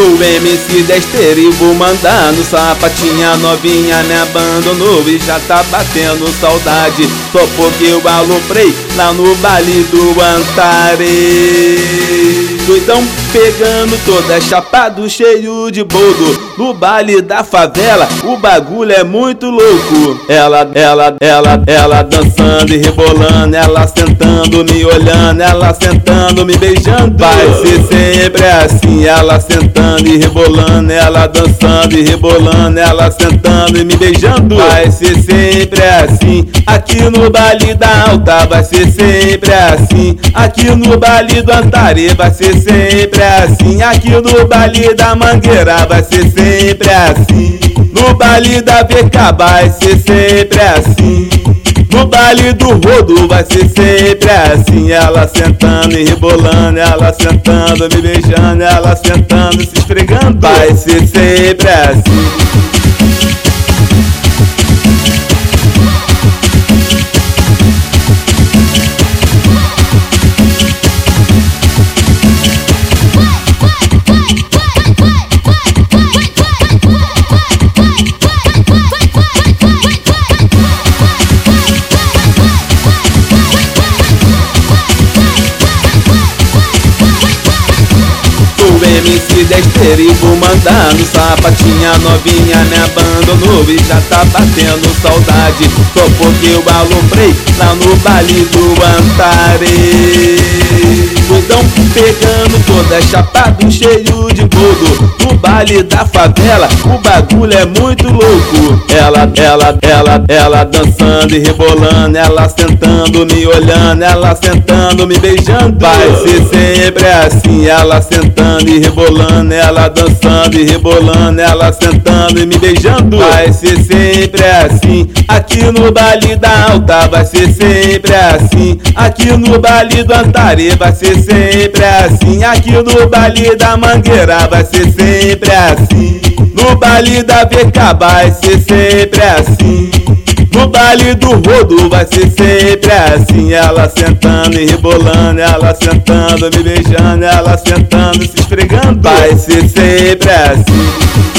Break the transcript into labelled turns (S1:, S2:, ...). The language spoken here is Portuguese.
S1: Sou MC Dexter e vou mandando Sapatinha novinha me abandonou E já tá batendo saudade. Só porque eu aloprei lá no baile do Antare Doidão pegando toda chapado cheio de boldo. No baile da favela o bagulho é muito louco. Ela, ela, ela, ela dançando e rebolando Ela sentando, me olhando, ela sentando, me beijando. Vai ser sempre assim, ela sentando e rebolando Ela dançando e rebolando, ela sentando e me beijando. Vai ser sempre assim, aqui no baile da alta Vai ser sempre assim, aqui no baile do Antari Vai ser sempre assim, aqui no baile da Mangueira Vai ser sempre assim, no baile da VK Vai ser sempre assim. No baile do rodo vai ser sempre assim. Ela sentando e rebolando, ela sentando, me beijando Ela sentando, se esfregando. Vai ser sempre assim Vou mandando Sapatinha novinha me abandonou E já tá batendo saudade. Só porque eu alombrei lá no baile do Antare Pegando toda chapado cheio de bodo No baile da favela o bagulho é muito louco. Ela, ela, ela, ela dançando e rebolando Ela sentando, me olhando Ela sentando, me beijando. Vai ser sempre assim Ela sentando e rebolando, ela dançando e rebolando, ela sentando e me beijando. Vai ser sempre assim, aqui no baile da alta, vai ser sempre assim, aqui no baile do Antari, vai ser sempre assim, aqui no baile da Mangueira, vai ser sempre assim, no baile da VK, vai ser sempre assim. No baile do rodo vai ser sempre assim. Ela sentando e rebolando, ela sentando, me beijando Ela sentando, se esfregando. Vai ser sempre assim